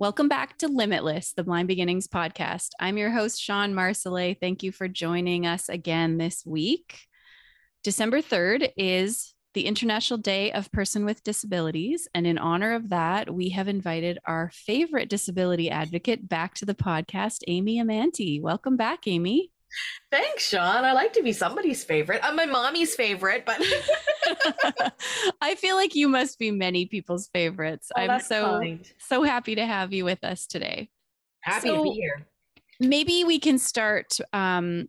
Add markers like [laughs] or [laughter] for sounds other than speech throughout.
Welcome back to Limitless, the Blind Beginnings podcast. I'm your host, Sean Marsolais. Thank you for joining us again this week. December 3rd is the International Day of Person with Disabilities. And in honor of that, we have invited our favorite disability advocate back to the podcast, Amy Amantea. Welcome back, Amy. Thanks, Sean. I like to be somebody's favorite. I'm my mommy's favorite, but [laughs] I feel like you must be many people's favorites. Oh, I'm so kind. so happy to have you with us today. happy So- to be here. Maybe we can start um,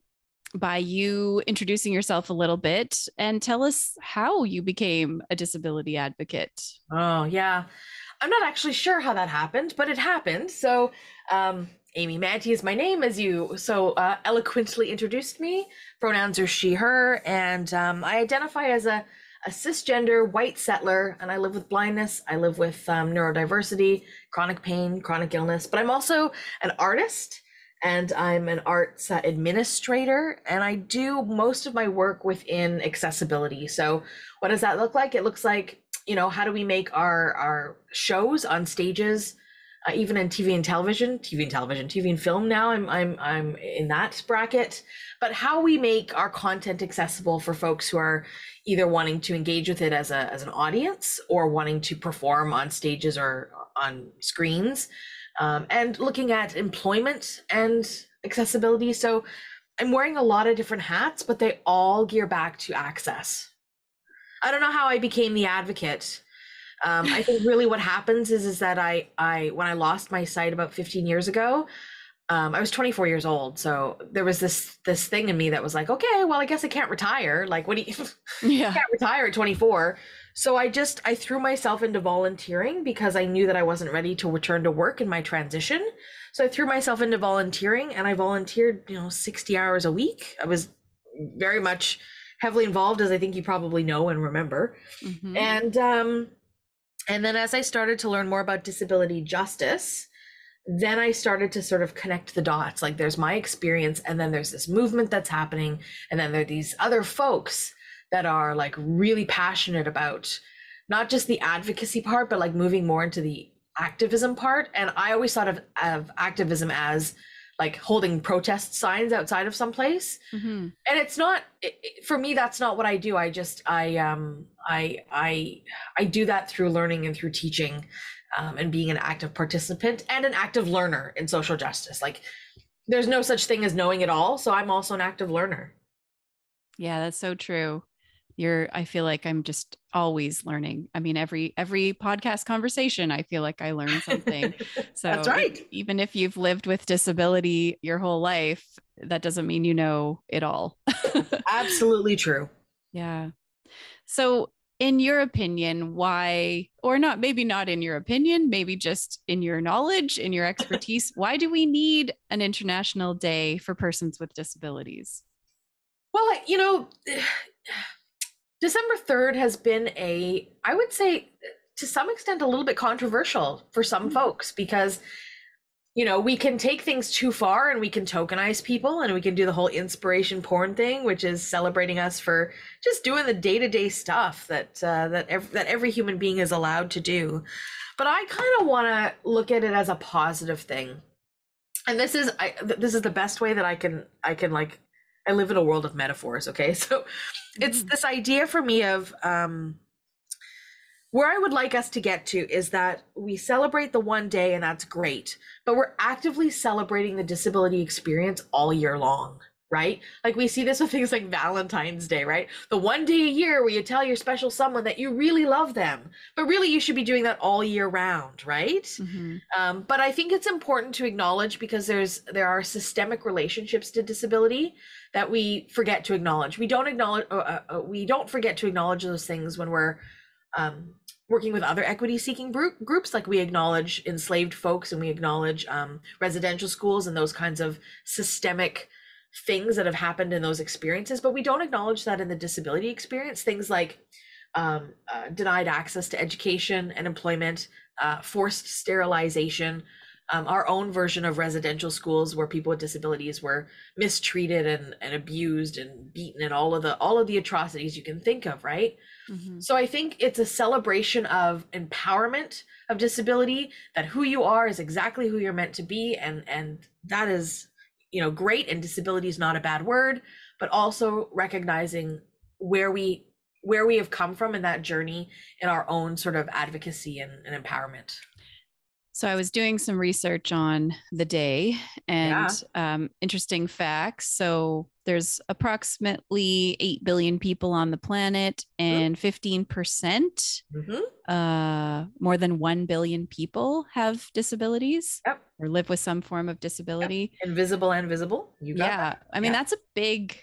by you introducing yourself a little bit and tell us how you became a disability advocate. Oh, yeah. I'm not actually sure how that happened, but it happened. So, um, Amy Amantea is my name, as you so uh, eloquently introduced me. Pronouns are she, her, and um, I identify as a, a cisgender white settler, and I live with blindness. I live with um, neurodiversity, chronic pain, chronic illness, but I'm also an artist and I'm an arts uh, administrator, and I do most of my work within accessibility. So, what does that look like? It looks like you know how do we make our our shows on stages uh, even in tv and television tv and television tv and film now i'm i'm i'm in that bracket but how we make our content accessible for folks who are either wanting to engage with it as a as an audience or wanting to perform on stages or on screens um, and looking at employment and accessibility so i'm wearing a lot of different hats but they all gear back to access I don't know how I became the advocate. Um, I think really what happens is is that I I when I lost my sight about 15 years ago, um, I was 24 years old. So there was this this thing in me that was like, okay, well I guess I can't retire. Like what do you [laughs] Yeah. can't retire at 24. So I just I threw myself into volunteering because I knew that I wasn't ready to return to work in my transition. So I threw myself into volunteering and I volunteered, you know, 60 hours a week. I was very much heavily involved as I think you probably know and remember. Mhm. And um and then as I started to learn more about disability justice, then I started to sort of connect the dots. Like there's my experience and then there's this movement that's happening and then there are these other folks that are like really passionate about not just the advocacy part but like moving more into the activism part and I always thought of, of activism as like holding protest signs outside of some place Mhm. and it's not it, it- for me that's not what i do i just i um i i i do that through learning and through teaching um, and being an active participant and an active learner in social justice like there's no such thing as knowing it all so i'm also an active learner Yeah, that's so true. You're I feel like I'm just always learning. I mean, every every podcast conversation, I feel like I learn something. [laughs] So That's right. even if you've lived with disability your whole life, that doesn't mean you know it all. [laughs] absolutely true yeah. So in your opinion, why or not maybe not in your opinion, maybe just in your knowledge, in your expertise, why do we need an international day for persons with disabilities? Well, you know, December 3rd has been a, I would say, to some extent, a little bit controversial for some Mhm. folks because, you know, we can take things too far and we can tokenize people and we can do the whole inspiration porn thing, which is celebrating us for just doing the day to day stuff that uh, that ev- that every human being is allowed to do. But I kind of want to look at it as a positive thing, and this is I, th- this is the best way that I can I can like I live in a world of metaphors, okay? [laughs] So it's Mhm. this idea for me of um where I would like us to get to is that we celebrate the one day and that's great, but we're actively celebrating the disability experience all year long, right? Like we see this with things like Valentine's Day, right? The one day a year where you tell your special someone that you really love them, but really you should be doing that all year round, right? Mhm. Um, but I think it's important to acknowledge because there's there are systemic relationships to disability that we forget to acknowledge. We don't acknowledge. Uh, uh, uh, we don't forget to acknowledge those things when we're um, working with other equity-seeking group, groups. Like we acknowledge enslaved folks and we acknowledge um, residential schools and those kinds of systemic things that have happened in those experiences, but we don't acknowledge that in the disability experience. Things like um, uh, denied access to education and employment, uh, forced sterilization, um, our own version of residential schools where people with disabilities were mistreated and, and abused and beaten and all of the all of the atrocities you can think of right mm-hmm. so i think it's a celebration of empowerment of disability that who you are is exactly who you're meant to be and and that is you know great and disability is not a bad word but also recognizing where we where we have come from in that journey in our own sort of advocacy and, and empowerment so I was doing some research on the day and yeah. um, interesting facts. So there's approximately 8 billion people on the planet and 15% mm-hmm. uh, more than 1 billion people have disabilities yep. or live with some form of disability. Yep. Invisible and visible. You yeah. That. I mean, yeah. that's a big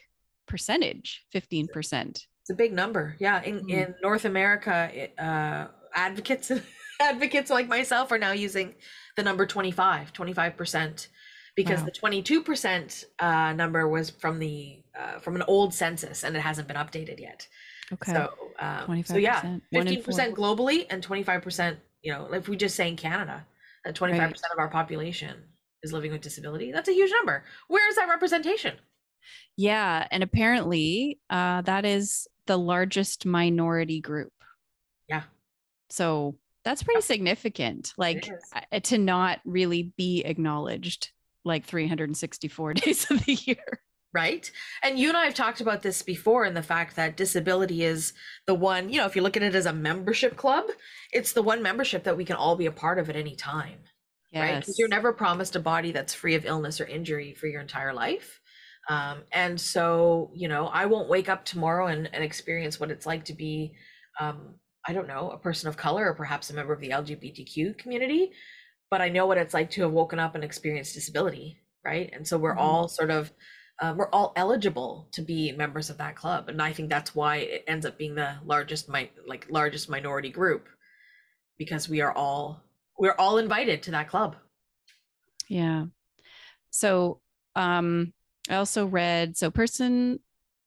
percentage, 15%. It's a big number. Yeah. In, mm. in North America, it, uh, advocates [laughs] [laughs] advocates like myself are now using the number 25, 25%, because wow. the 22% uh, number was from the uh, from an old census and it hasn't been updated yet. Okay. So, um, so yeah, 15% globally and 25%, you know, if we just say in Canada, that 25% right. of our population is living with disability, that's a huge number. Where is that representation? Yeah. And apparently uh, that is the largest minority group. Yeah. So that's pretty significant. Like to not really be acknowledged like 364 [laughs] days of the year. Right. And you and I have talked about this before in the fact that disability is the one, you know, if you look at it as a membership club, it's the one membership that we can all be a part of at any time. Yes. Right. Because you're never promised a body that's free of illness or injury for your entire life. Um, and so, you know, I won't wake up tomorrow and, and experience what it's like to be um, I don't know, a person of color or perhaps a member of the LGBTQ community, but I know what it's like to have woken up and experienced disability, right? And so we're mm-hmm. all sort of uh, we're all eligible to be members of that club, and I think that's why it ends up being the largest my like largest minority group because we are all we're all invited to that club. Yeah. So um I also read so person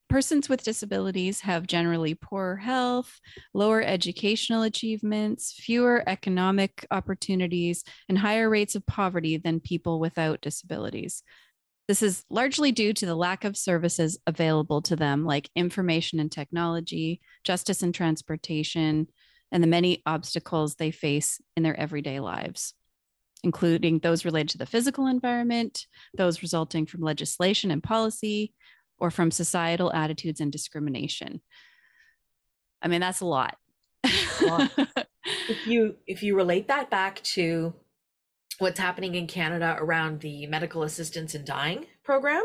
Persons with disabilities have generally poorer health, lower educational achievements, fewer economic opportunities, and higher rates of poverty than people without disabilities. This is largely due to the lack of services available to them, like information and technology, justice and transportation, and the many obstacles they face in their everyday lives, including those related to the physical environment, those resulting from legislation and policy, or from societal attitudes and discrimination. I mean, that's a lot. [laughs] if you if you relate that back to what's happening in Canada around the medical assistance in dying program,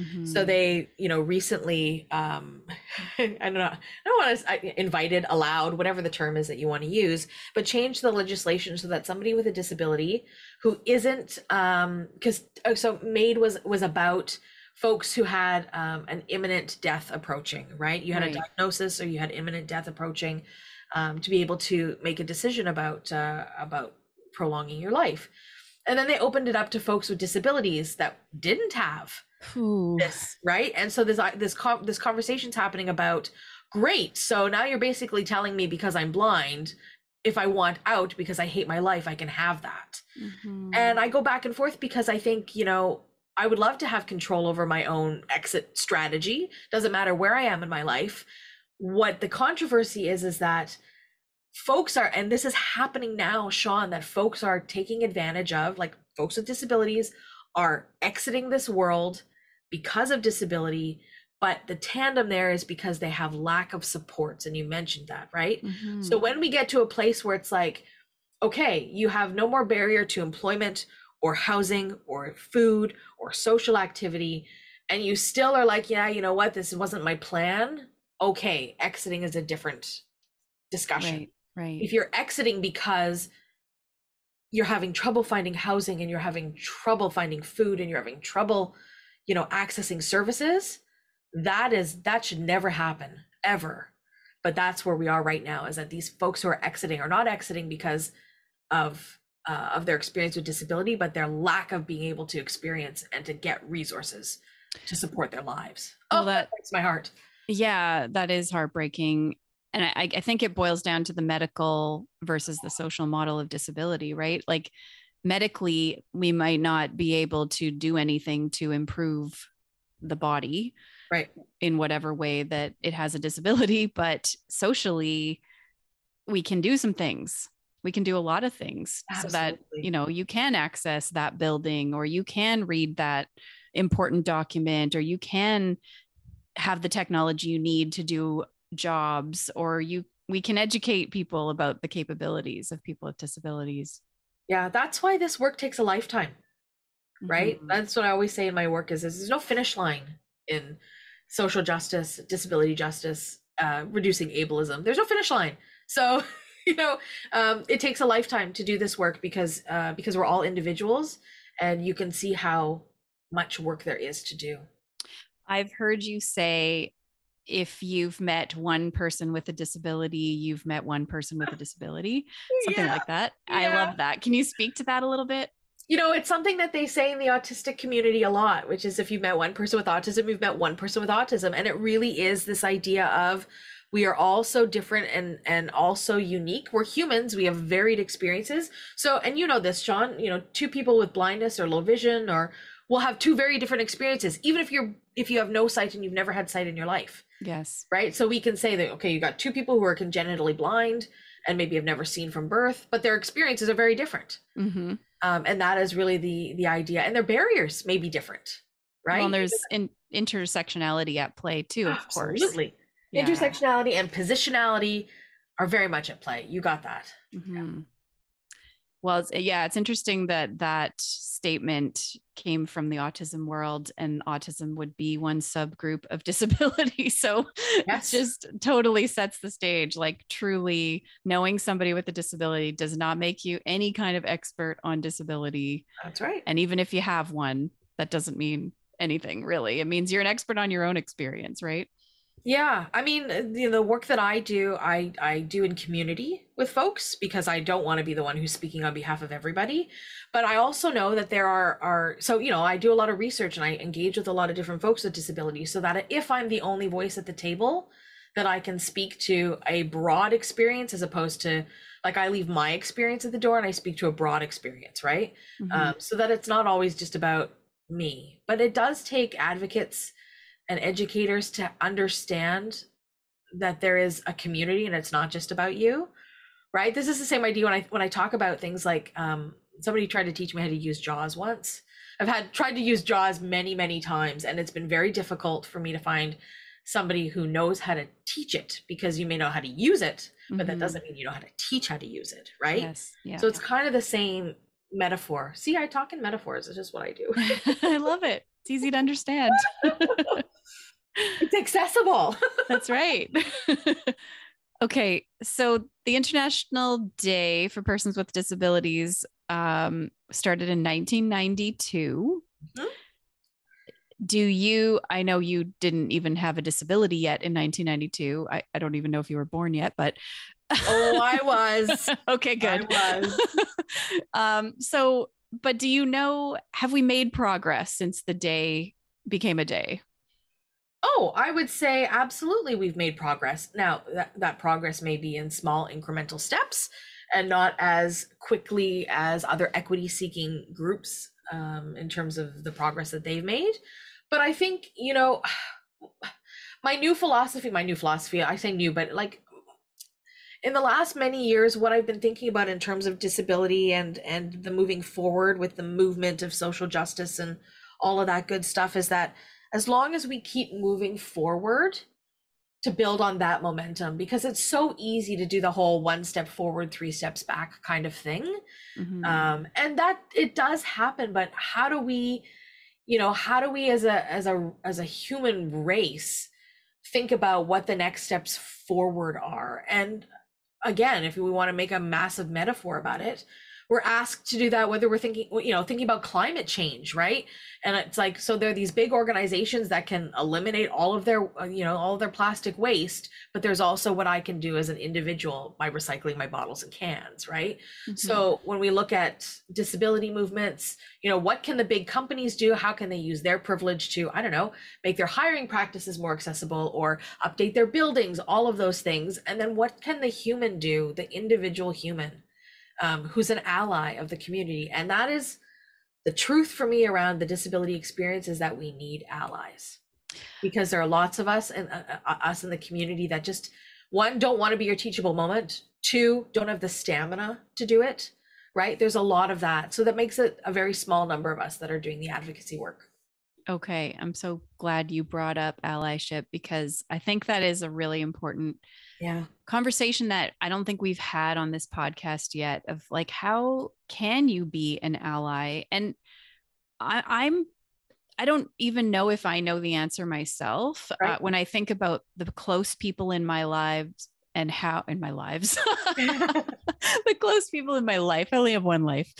Mm-hmm. So they, you know, recently, um, [laughs] I don't know, I don't want to invited, allowed, whatever the term is that you want to use, but change the legislation so that somebody with a disability who isn't, um, because uh, so MAID was was about folks who had um, an imminent death approaching, right? You had right. a diagnosis or you had imminent death approaching um, to be able to make a decision about uh, about prolonging your life. And then they opened it up to folks with disabilities that didn't have Ooh. this, right? And so this this this conversation's happening about great. So now you're basically telling me because I'm blind if I want out because I hate my life, I can have that. Mm-hmm. And I go back and forth because I think, you know, I would love to have control over my own exit strategy. Doesn't matter where I am in my life. What the controversy is, is that folks are, and this is happening now, Sean, that folks are taking advantage of, like folks with disabilities are exiting this world because of disability. But the tandem there is because they have lack of supports. And you mentioned that, right? Mm-hmm. So when we get to a place where it's like, okay, you have no more barrier to employment or housing or food or social activity and you still are like yeah you know what? This wasn't my plan. Okay exiting is a different discussion. Right, right. if you're exiting because you're having trouble finding housing and you're having trouble finding food and you're having trouble you know accessing services that is that should never happen ever. But that's where we are right now is that these folks who are exiting are not exiting because of uh, of their experience with disability, but their lack of being able to experience and to get resources. to support their lives. Well, oh, that- that breaks my heart. Yeah, that is heartbreaking. And I, I think it boils down to the medical versus the social model of disability, right? Like medically, we might not be able to do anything to improve the body Right. in whatever way that it has a disability, [laughs] but socially, we can do some things. We can do a lot of things so that, you know, you can access that building or you can read that important document or you can have the technology you need to do jobs or you we can educate people about the capabilities of people with disabilities Yeah, that's why this work takes a lifetime. right Mhm. that's what i always say in my work is, is there's no finish line in social justice disability justice uh, reducing ableism there's no finish line so [laughs] [laughs] you know um, it takes a lifetime to do this work because uh, because we're all individuals and you can see how much work there is to do I've heard you say if you've met one person with a disability, you've met one person with a disability, [laughs] something Yeah. like that. I love that. Can you speak to that a little bit? you know it's something that they say in the autistic community a lot which is if you've met one person with autism you've met one person with autism and it really is this idea of we are all so different and and also unique we're humans we have varied experiences so and you know this sean you know two people with blindness or low vision or will have two very different experiences even if you're if you have no sight and you've never had sight in your life Yes. right? So we can say that okay, you got two people who are congenitally blind and maybe have never seen from birth, but their experiences are very different, hmm um, and that is really the the idea. And their barriers may be different, right? Well, and there's in, intersectionality at play too, of course. Absolutely. Yeah. Intersectionality and positionality are very much at play. You got that. Mhm. Well, it's, yeah, it's interesting that that statement came from the autism world, and autism would be one subgroup of [laughs] disability. So Yes. it just totally sets the stage. Like, truly knowing somebody with a disability does not make you any kind of expert on disability. That's right. And even if you have one, that doesn't mean anything really. It means you're an expert on your own experience, right? Yeah, I mean, uh, know, the work that I do, I I do in community with folks because I don't want to be the one who's speaking on behalf of everybody. But I also know that there are are so you know, I do a lot of research and I engage with a lot of different folks with disabilities so that if I'm the only voice at the table, that I can speak to a broad experience as opposed to like I leave my experience at the door and I speak to a broad experience, right? Mhm. um, so that it's not always just about me but it does take advocates and educators to understand that there is a community and it's not just about you right this is the same idea when i when i talk about things like um, somebody tried to teach me how to use jaws once i've had tried to use jaws many many times and it's been very difficult for me to find somebody who knows how to teach it because you may know how to use it but that Mhm. doesn't mean you know how to teach how to use it right Yes. Yeah. so it's kind of the same metaphor. See, I talk in metaphors. It's just what I do. [laughs] I love it. It's easy to understand. [laughs] it's accessible. [laughs] That's right. [laughs] okay, so the International Day for Persons with Disabilities um, started in 1992. Mhm. Do you? I know you didn't even have a disability yet in 1992. I, I don't even know if you were born yet, but oh, I was. okay, good. I was. um, so, but do you know? Have we made progress since the day became a day? Oh, I would say absolutely we've made progress. Now, that, that progress may be in small incremental steps and not as quickly as other equity seeking groups um, in terms of the progress that they've made. But I think, you know, [sighs] my new philosophy, my new philosophy, I say new, but like in the last many years, what I've been thinking about in terms of disability and and the moving forward with the movement of social justice and all of that good stuff is that as long as we keep moving forward to build on that momentum because it's so easy to do the whole one step forward three steps back kind of thing Mhm. um and that it does happen but how do we you know how do we as a as a as a human race think about what the next steps forward are and again if we want to make a massive metaphor about it we're asked to do that whether we're thinking you know thinking about climate change right? And it's like so there are these big organizations that can eliminate all of their uh, you know all of their plastic waste but there's also what i can do as an individual by recycling my bottles and cans right? Mm-hmm. so when we look at disability movements you know what can the big companies do? How can they use their privilege to i don't know make their hiring practices more accessible or update their buildings all of those things? And then what can the human do the individual human um, who's an ally of the community. And that is the truth for me around the disability experience is that we need allies because there are lots of us and uh, uh, us in the community that just one don't want to be your teachable moment. Two don't have the stamina to do it right? There's a lot of that. So that makes it a very small number of us that are doing the advocacy work. Okay i'm so glad you brought up allyship because i think that is a really important yeah. conversation that i don't think we've had on this podcast yet of like how can you be an ally? And I, i'm i don't even know if i know the answer myself uh, right. uh, when i think about the close people in my lives and how in my lives. [laughs] [laughs] The close people in my life. I only have one life.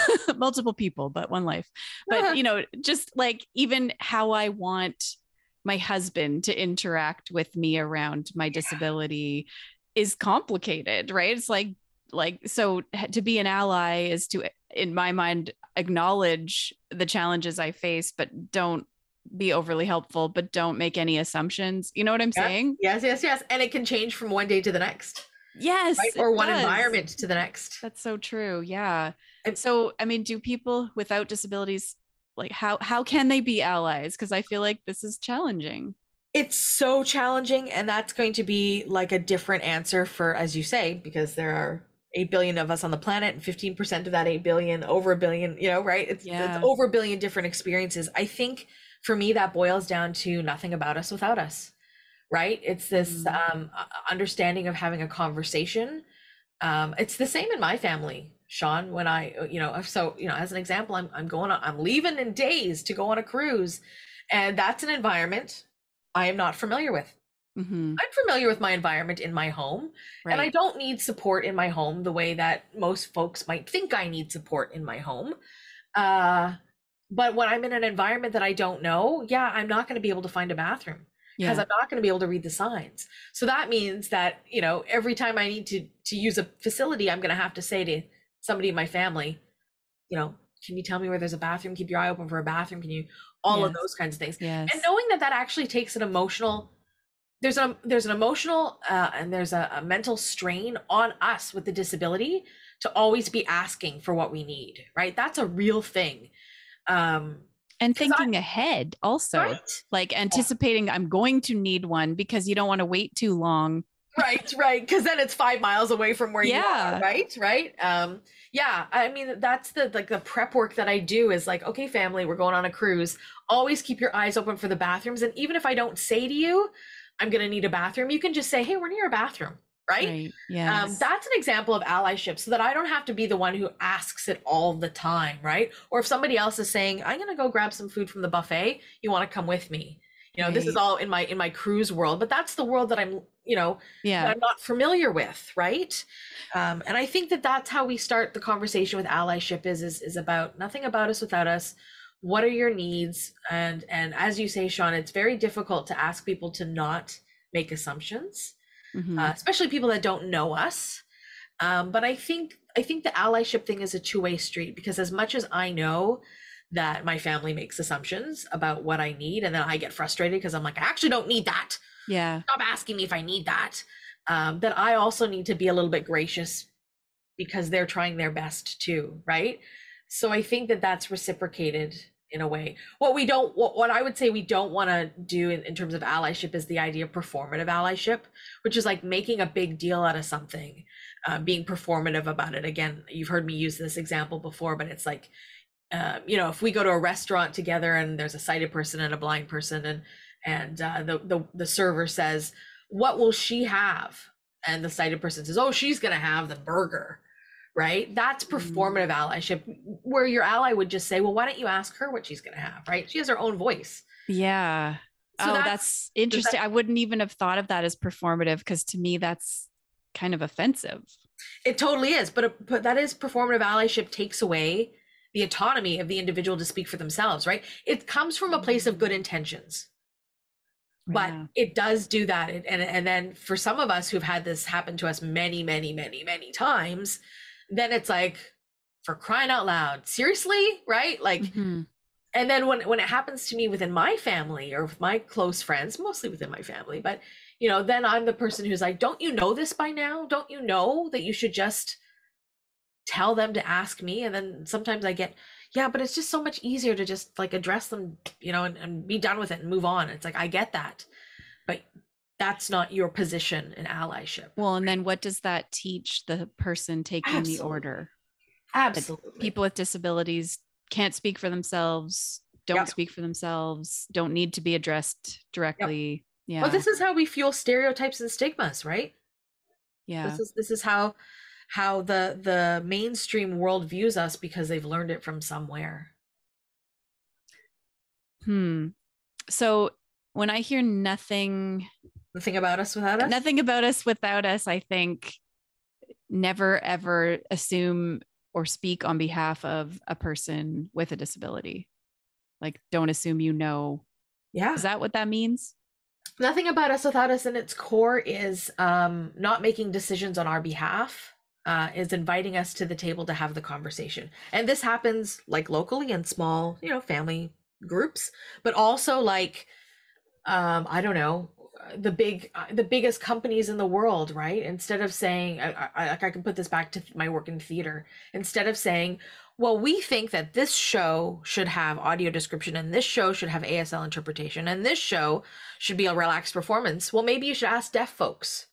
[laughs] Multiple people but one life. But you know just like even how i want my husband to interact with me around my disability is complicated right? It's like like so to be an ally is to in my mind acknowledge the challenges i face but don't be overly helpful but don't make any assumptions. You know what i'm yes, saying? Yes yes yes. And it can change from one day to the next yes right? or one does. environment to the next. That's so true yeah. And so i mean do people without disabilities like how how can they be allies? Because i feel like this is challenging. It's so challenging and that's going to be like a different answer for as you say because there are 8 billion of us on the planet and 15% of that 8 billion over a billion you know right? It's, yeah. it's over a billion different experiences. I think for me that boils down to nothing about us without us right? It's this mm. um, understanding of having a conversation. Um, it's the same in my family Sean, when I, uh, you know, so, you know, as an example, I'm, I'm going, on, I'm leaving in days to go on a cruise. And that's an environment I am not familiar with. Mm-hmm. I'm familiar with my environment in my home, right. and I don't need support in my home the way that most folks might think I need support in my home. Uh, but when I'm in an environment that I don't know, yeah, I'm not going to be able to find a bathroom because yeah. I'm not going to be able to read the signs. So that means that you know every time I need to to use a facility, I'm going to have to say to somebody in my family, you know, can you tell me where there's a bathroom? Keep your eye open for a bathroom. Can you all yes. of those kinds of things? Yes. And knowing that that actually takes an emotional there's a there's an emotional uh, and there's a, a mental strain on us with the disability to always be asking for what we need, right? That's a real thing. Um and thinking I, ahead also right? like anticipating yeah. i'm going to need one because you don't want to wait too long right right because then it's five miles away from where yeah. you are right right um yeah i mean that's the like the prep work that i do is like okay family we're going on a cruise always keep your eyes open for the bathrooms and even if i don't say to you i'm gonna need a bathroom you can just say hey we're near a bathroom right, right. Yeah. Um, that's an example of allyship so that i don't have to be the one who asks it all the time right or if somebody else is saying i'm gonna go grab some food from the buffet you want to come with me you know right. this is all in my in my cruise world but that's the world that i'm you know yeah. I'm not familiar with right? Um, and i think that that's how we start the conversation with allyship is is, is about nothing about us without us. What are your needs? And and as you say sean it's very difficult to ask people to not make assumptions mm-hmm. uh, especially people that don't know us. Um, but i think i think the allyship thing is a two-way street because as much as i know that my family makes assumptions about what i need and then i get frustrated because i'm like i actually don't need that yeah. Stop asking me if i need that. Um, that i also need to be a little bit gracious because they're trying their best too right? So i think that that's reciprocated in a way. What we don't what, what i would say we don't want to do in, in terms of allyship is the idea of performative allyship which is like making a big deal out of something uh, being performative about it. Again you've heard me use this example before but it's like uh, you know if we go to a restaurant together and there's a sighted person and a blind person and and uh, the, the the server says, "What will she have?" And the sighted person says, "Oh, she's gonna have the burger." Right? That's performative mm. allyship, where your ally would just say, "Well, why don't you ask her what she's gonna have?" Right? She has her own voice. Yeah. So oh, that's, that's interesting. That, I wouldn't even have thought of that as performative because to me, that's kind of offensive. It totally is, but but that is performative allyship takes away the autonomy of the individual to speak for themselves, right? It comes from a place of good intentions. But Yeah. it does do that. And, and and then for some of us who've had this happen to us many, many, many, many times, then it's like for crying out loud, seriously, right? Like Mhm. and then when when it happens to me within my family or with my close friends mostly within my family but you know then i'm the person who's like don't you know this by now don't you know that you should just tell them to ask me and then sometimes i get yeah but it's just so much easier to just like address them you know and, and be done with it and move on it's like i get that but that's not your position in allyship Well, and then what does that teach the person taking the order? absolutely People with disabilities can't speak for themselves, don't Yep. speak for themselves, don't need to be addressed directly. Yeah. well this is how we fuel stereotypes and stigmas right yeah. this is this is how how the the mainstream world views us because they've learned it from somewhere Hmm. So when I hear nothing, the thing about us without us nothing about us without us, I think never ever assume or speak on behalf of a person with a disability. Like, don't assume you know. yeah Is that what that means? nothing about us without us in its core is um not making decisions on our behalf uh is inviting us to the table to have the conversation. And this happens like locally in small you know family groups but also like um i don't know the big uh, the biggest companies in the world right? Instead of saying I, I like i can put this back to my work in theater. Instead of saying well we think that this show should have audio description and this show should have asl interpretation and this show should be a relaxed performance well maybe you should ask deaf folks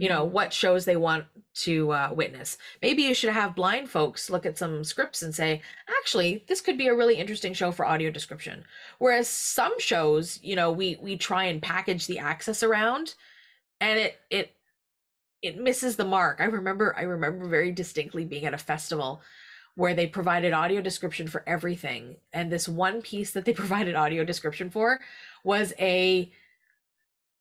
you know what shows they want to uh, witness. Maybe you should have blind folks look at some scripts and say actually this could be a really interesting show for audio description. Whereas some shows you know we we try and package the access around and it it it misses the mark. I remember i remember very distinctly being at a festival where they provided audio description for everything and this one piece that they [laughs] provided audio description for was a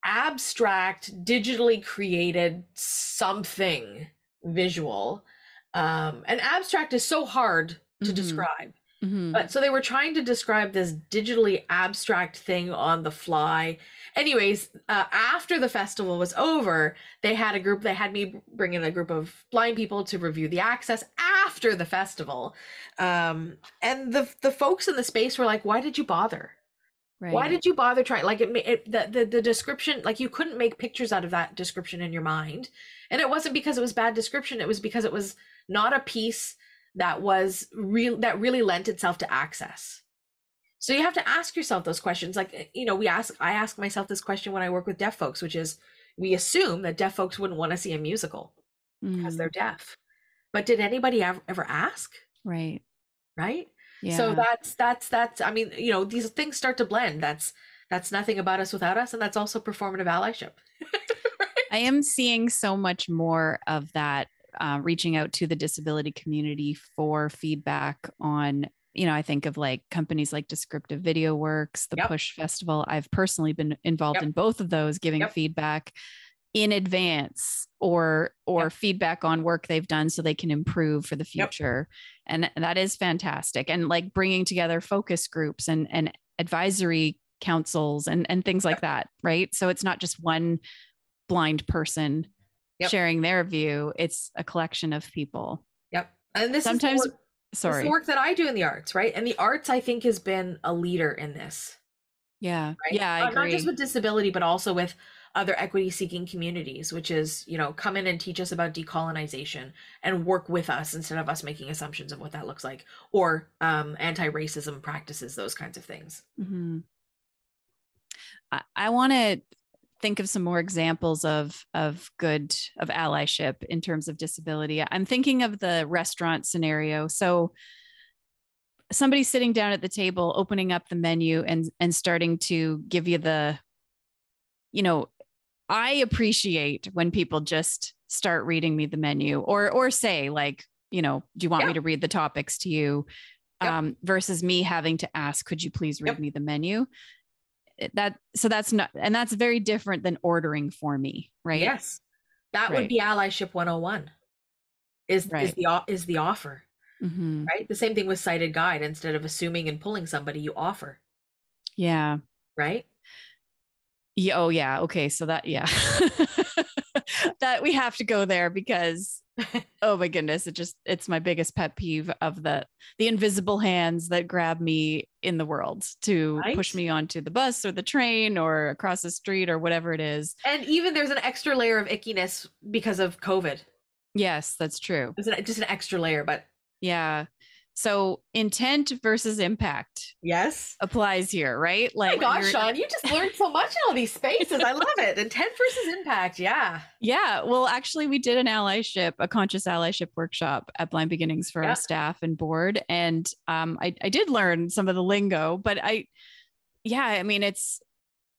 abstract digitally created something visual. Um and abstract is so hard to Mhm. describe. Mhm. but so they were trying to describe this digitally abstract thing on the fly. Anyways uh, after the festival was over they had a group they had me bring in a group of blind people to review the access after the festival. Um and the the folks in the space were like why did you bother right. why did you bother trying like it, it the, the the description like you couldn't make pictures out of that description in your mind and it wasn't because it was bad description it was because it was not a piece that was real that really lent itself to access so you have to ask yourself those questions like eh, you know we ask i ask myself this question when i work with deaf folks which is we assume that deaf folks wouldn't want to see a musical because Mhm. they're deaf but did anybody ever, ever ask right. right Yeah. so that's that's that's i mean you know these things start to blend that's that's nothing about us without us and that's also performative allyship [laughs] I am seeing so much more of that, uh, reaching out to the disability community for feedback on, you know, I think of like companies like Descriptive Video Works, the Yep. Push Festival. I've personally been involved Yep. in both of those, giving Yep. feedback in advance or or Yep. feedback on work they've done so they can improve for the Yep. future. And that is fantastic. And like bringing together focus groups and and advisory councils and and things like that right? So it's not just one blind person Yep. sharing their view. It's a collection of people. Yep. And this sometimes work, this sorry the work that i do in the arts right? And the arts i think has been a leader in this. Yeah. Right? Yeah i Uh, agree not just with disability but also with other equity seeking communities which is you know come in and teach us about decolonization and work with us instead of us making assumptions of what that looks like or um, anti-racism practices those kinds of things Mhm. I, I want to think of some more examples of of good of allyship in terms of disability. I'm thinking of the restaurant scenario. So somebody sitting down at the table, opening up the menu and and starting to give you the, you know, I appreciate when people just start reading me the menu or or say like, you know, do you want me to read the topics to you? Yep. Um, versus me having to ask, could you please read Yep. me the menu? That so that's not and that's very different than ordering for me, right? yes that Right. would be allyship 101 is is the is the offer, Mhm. right? The same thing with sighted guide. Instead of assuming and pulling somebody, you offer, Yeah. right? Yeah. Oh, yeah. Okay. So that, yeah. [laughs] that we have to go there because, oh my goodness, it just, it's my biggest pet peeve of the, the invisible hands that grab me in the world to push me onto the bus or the train or across the street or whatever it is. And even there's an extra layer of ickiness because of COVID. Yes, that's true. An, just an extra layer, but Yeah. So intent versus impact yes. applies here, right? Like, Oh my gosh, Sean, you just learned so much in all these spaces. I love it. Intent versus impact. Yeah. [laughs] Yeah. Well, actually, we did an allyship, a conscious allyship workshop at Blind Beginnings for Yeah. our staff and board. And um, I, I did learn some of the lingo, but I, yeah, I mean, it's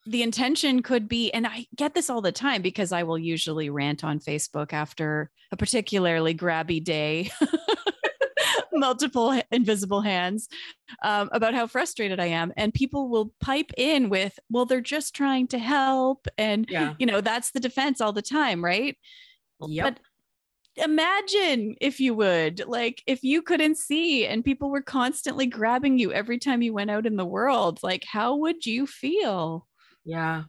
the intention could be, and I get this all the time because I will usually rant on Facebook after a particularly grabby day. [laughs] [laughs] multiple invisible hands um, about how frustrated I am. And people will pipe in with, well, they're just trying to help. And Yeah. you know that's the defense all the time right Yep. but imagine if you would like if you couldn't see and people were constantly grabbing you every time you went out in the world like how would you feel Yeah.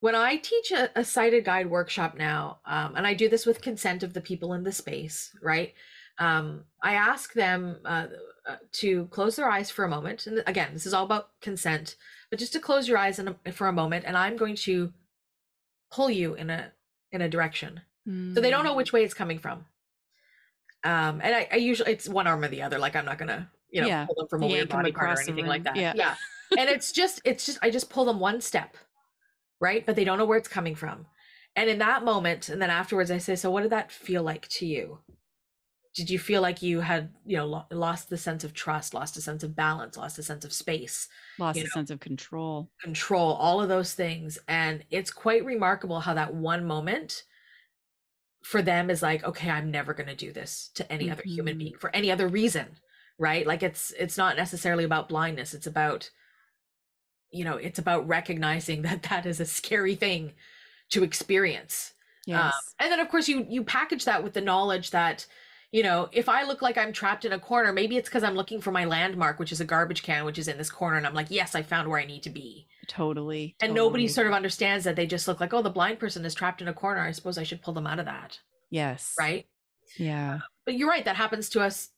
When I teach a, a sighted guide workshop now, um, and I do this with consent of the people in the space, right? Um, I ask them uh, uh, to close their eyes for a moment. And again, this is all about consent, but just to close your eyes a, for a moment, and I'm going to pull you in a in a direction, so they don't know which way it's coming from. Um, and I, I usually it's one arm or the other. Like I'm not gonna, you know, Yeah, pull them from a weird body part or anything like that. Yeah. yeah. and it's just it's just I just pull them one step, right? But they don't know where it's coming from. And in that moment, and then afterwards, I say, "So, what did that feel like to you? Did you feel like you had, you know, lo- lost the sense of trust, lost a sense of balance, lost a sense of space, lost a know. sense of control control, all of those things?" And it's quite remarkable how that one moment for them is like, "Okay, I'm never going to do this to any other human Mhm. being for any other reason." Right? Like it's it's not necessarily about blindness. It's about you know, it's about recognizing [laughs] that that is a scary thing to experience. yes Um, and then of course you you package that with the knowledge that you know if I look like I'm trapped in a corner, maybe it's because I'm looking for my landmark, which is a garbage can, which is in this corner, and I'm like, yes, I found where I need to be. totally And nobody sort of understands that they just look like, oh, the blind person is trapped in a corner. I suppose I should pull them out of that, yes right? yeah But you're right, that happens to us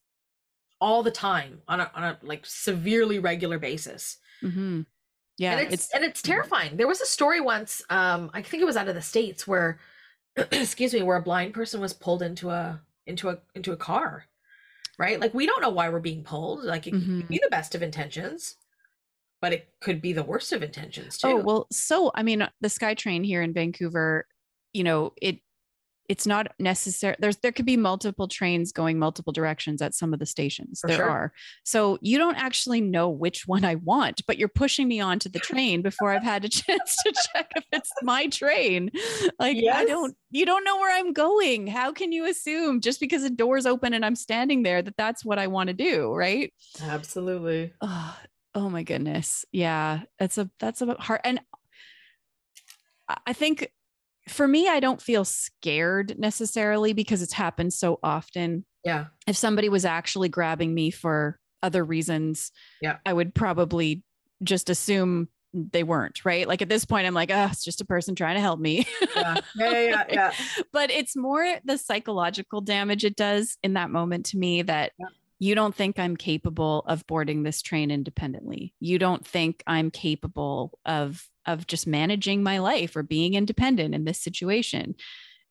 all the time on a on a like severely regular basis. hmm yeah and it's, and it's terrifying. There was a story once, um, I think it was out of the states where, [clears throat] excuse me, where a blind person was pulled into a into a into a car, right? Like we don't know why we're being pulled. Like it could Mhm. be the best of intentions, but it could be the worst of intentions too. Oh, well, so I mean, the SkyTrain here in Vancouver, you know, it it's not necessary. There's there could be multiple trains going multiple directions at some of the stations. For there sure. are. So you don't actually know which one I want, but you're pushing me onto the train before I've had a [laughs] chance to check if it's my train. Like I don't you don't know where I'm going. How can you assume just because a door's open and I'm standing there that that's what I want to do, right? Absolutely. Oh, oh my goodness. Yeah. That's a that's a hard and I think for me, I don't feel scared necessarily because it's happened so often. Yeah. If somebody was actually grabbing me for other reasons, Yeah. I would probably just assume they weren't, right? Like at this point, I'm like, oh, it's just a person trying to help me. Yeah. Yeah. Yeah. [laughs] yeah, but it's more the psychological damage it does in that moment to me that Yeah. You don't think I'm capable of boarding this train independently. You don't think I'm capable of of just managing my life or being independent in this situation.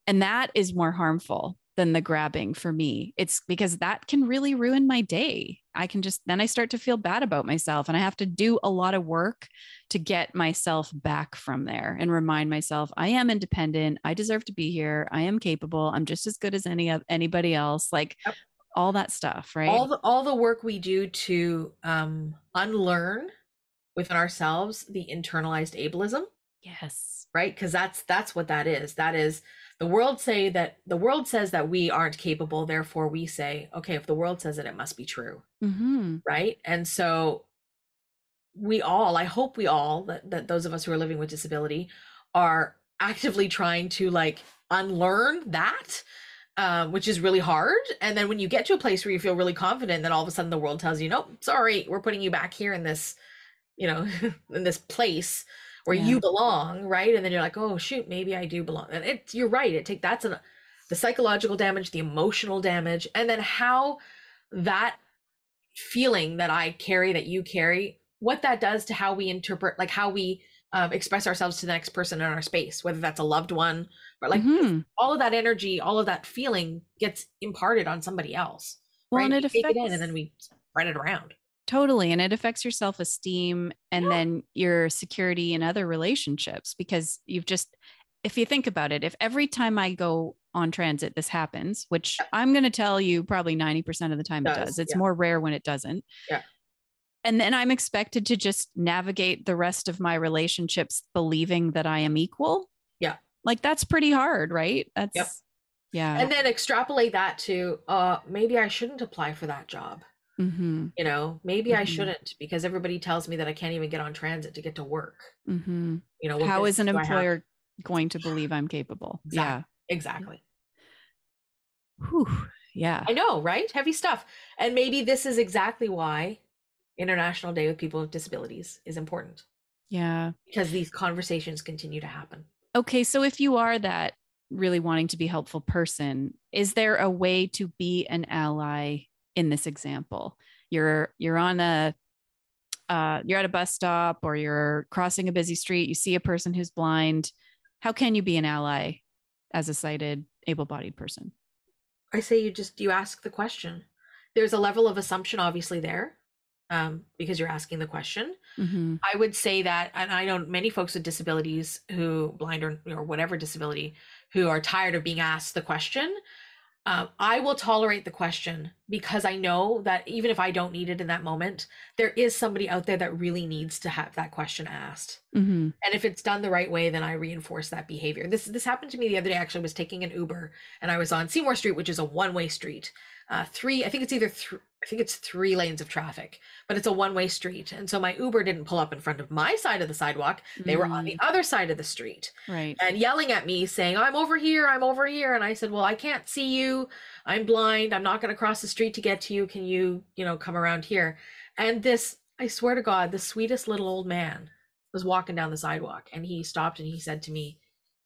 And that is more harmful than the grabbing for me. It's because that can really ruin my day. I can just then I start to feel bad about myself and I have to do a lot of work to get myself back from there and remind myself I am independent. I deserve to be here. I am capable. I'm just as good as any of anybody else. Like Yep. All that stuff, right? all the all the work we do to um unlearn within ourselves the internalized ableism. Yes. right? Because that's that's what that is. That is the world say that the world says that we aren't capable therefore we say okay if the world says it it must be true. Hmm right? And so we all i hope we all that, that those of us who are living with disability are actively trying to like unlearn that uh, which is really hard. And then when you get to a place where you feel really confident, then all of a sudden the world tells you, nope, sorry, we're putting you back here in this, you know, [laughs] in this place where Yeah. you belong, right? And then you're like, oh shoot, maybe I do belong. And it, you're right. It take that's an the psychological damage, the emotional damage, and then how that feeling that I carry, that you carry, what that does to how we interpret, like how we um, express ourselves to the next person in our space, whether that's a loved one or like Mhm. all of that energy, all of that feeling gets imparted on somebody else. well, right? and it we take it in affects and then we spread it around. totally, and it affects your self esteem and Yeah. then your security in other relationships because you've just, if you think about it, if every time I go on transit this happens, which I'm going to tell you probably 90% of the time it Does, does, it's yeah. more rare when it doesn't. Yeah. And then I'm expected to just navigate the rest of my relationships believing that I am equal. Yeah. Like that's pretty hard, right? That's, yeah. And then extrapolate that to uh maybe I shouldn't apply for that job. mm-hmm. You know, maybe I Mhm. shouldn't because everybody tells me that I can't even get on transit to get to work. Mm-hmm. You know, How is an business do I have? employer going to believe I'm capable? Exactly. Exactly. Whew. Yeah. I know, right? Heavy stuff. And maybe this is exactly why International Day with People with Disabilities is important Yeah. because these conversations continue to happen. Okay. So if you are that really wanting to be helpful person, is there a way to be an ally in this example? You're you're on a uh, you're at a bus stop or you're crossing a busy street. You see a person who's blind. How can you be an ally as a sighted, able-bodied person? I say you just you ask the question. There's a level of assumption obviously there. Um, because you're asking the question. Mhm. I would say that, and I know many folks with disabilities who blind or, or whatever disability who are tired of being asked the question. Um, I will tolerate the question because I know that even if I don't need it in that moment, there is somebody out there that really needs to have that question asked. Mhm. And if it's done the right way, then I reinforce that behavior. This this happened to me the other day. Actually, I was taking an Uber and I was on Seymour Street, which is a one way street. Uh, three, I think it's either three. I think it's three lanes of traffic, but it's a one way street. And so my Uber didn't pull up in front of my side of the sidewalk. They were on the other side of the street Right. and yelling at me saying, I'm over here, I'm over here. And I said, Well, I can't see you. I'm blind. I'm not going to cross the street to get to you. Can you, you know, come around here? And this, I swear to God, the sweetest little old man was walking down the sidewalk and he stopped and he said to me,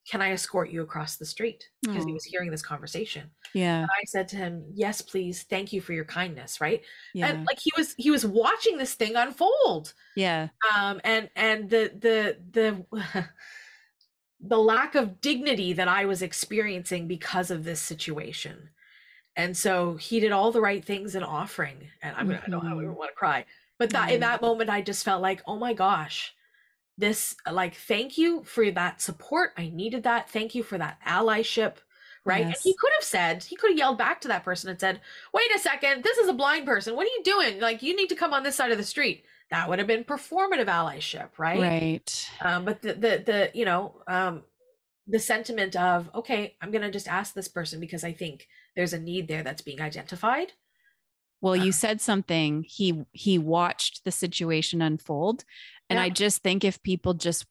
Can I escort you across the street? Because he was hearing this conversation. Yeah. I said to him, Yes, please. Thank you for your kindness. Right. Yeah. And like he was, he was watching this thing unfold yeah. um and and the the the [sighs] the lack of dignity that i was experiencing because of this situation and so he did all the right things in offering and i'm gonna i don't, I don't Mhm. want to cry but that in Mhm. that moment i just felt like oh my gosh this like thank you for that support. I needed that. Thank you for that allyship right? And he could have said he could have yelled back to that person and said wait a second this is a blind person. What are you doing? Like you need to come on this side of the street. That would have been performative allyship right, Right. um but the the, the you know um the sentiment of okay i'm gonna just ask this person because i think there's a need there that's being identified Well, you [laughs] said something. He he watched the situation unfold, and Yeah. I just think if people just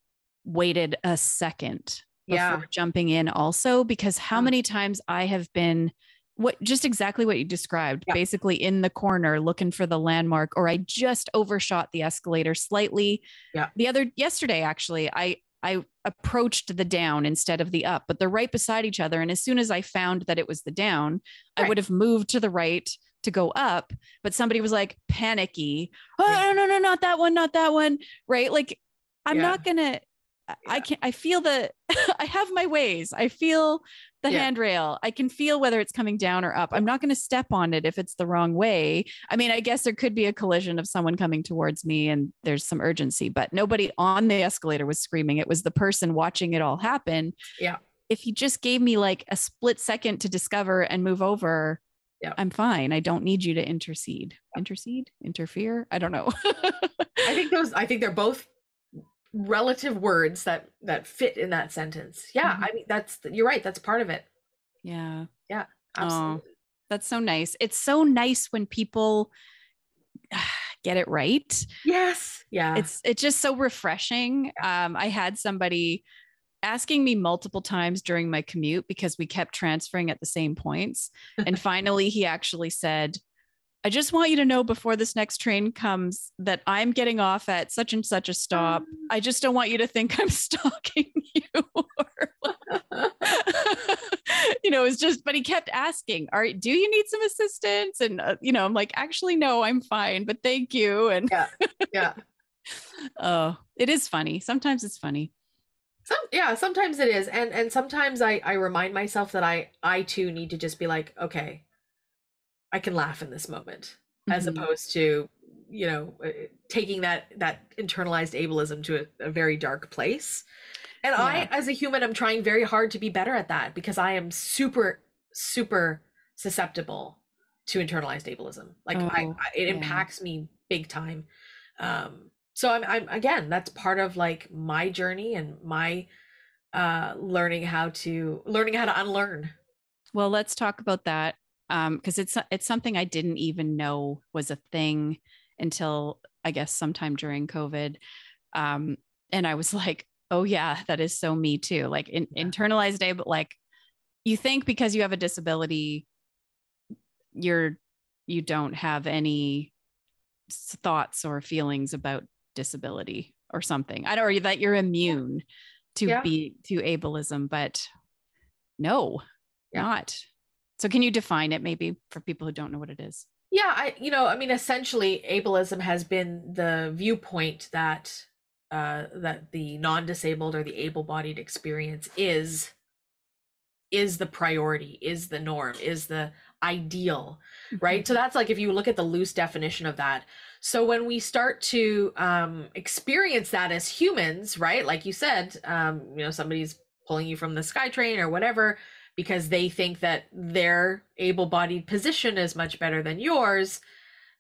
waited a second before Yeah. jumping in, also because how Mm. many times I have been what just exactly what you described, Yeah. basically in the corner looking for the landmark, or I just overshot the escalator slightly. Yeah. The other yesterday, actually, I I approached the down instead of the up, but they're right beside each other. And as soon as I found that it was the down, I would have moved to the right to go up, but somebody was like panicky. Oh, Yeah. no, no, no, not that one, not that one. Right. Like, I'm Yeah. not gonna, I- I Yeah. can I feel the [laughs] I have my ways. I feel the Yeah. handrail. I can feel whether it's coming down or up. I'm not gonna step on it if it's the wrong way. I mean, I guess there could be a collision of someone coming towards me and there's some urgency, but nobody on the escalator was screaming. It was the person watching it all happen. Yeah. If you just gave me like a split second to discover and move over, Yeah. I'm fine. I don't need you to intercede. Intercede? Interfere? I don't know. [laughs] i think those i think they're both relative words that that fit in that sentence yeah Mhm. i mean that's you're right that's part of it yeah. Yeah absolutely That's so nice. It's so nice when people [sighs] get it right. yes yeah It's it's just so refreshing. Um, I had somebody asking me multiple times during my commute because we kept transferring at the same points. And [laughs] finally, he actually said, I just want you to know before this next train comes that I'm getting off at such and such a stop. I just don't want you to think I'm [laughs] stalking you. [laughs] you know, it's just, but he kept asking, "All right, do you need some assistance?" And uh, you know, I'm like, actually, no, I'm fine, but thank you. And yeah, yeah. oh, it is funny. Sometimes it's funny. Some, yeah, sometimes it is, and and sometimes I I remind myself that I I too need to just be like, okay, I can laugh in this moment, mm-hmm. as opposed to you know uh, taking that that internalized ableism to a, a very dark place and yeah. I, as a human, I'm trying very hard to be better at that because I am super, super susceptible to internalized ableism. Like oh, I, I, it yeah. impacts me big time. Um, so I'm, I'm again, that's part of like my journey and my uh, learning how to learning how to unlearn. Well, let's talk about that because um, it's it's something I didn't even know was a thing until I guess sometime during COVID. Um, and I was [laughs] like, oh yeah that is so me too like in, yeah. internalized day but like you think because you have a disability you're you don't have any thoughts or feelings about disability or something i don't or that you're immune to yeah. be to ableism but no yeah. not so can you define it maybe for people who don't know what it is yeah i you know i mean essentially ableism has been the viewpoint that uh, that the non-disabled or the able-bodied experience is is the priority is the norm is the ideal mm-hmm. right so that's like if you look at the loose definition of that so when we start to um, experience that as humans right like you said um, you know somebody's pulling you from the skytrain or whatever because they think that their able-bodied position is much better than yours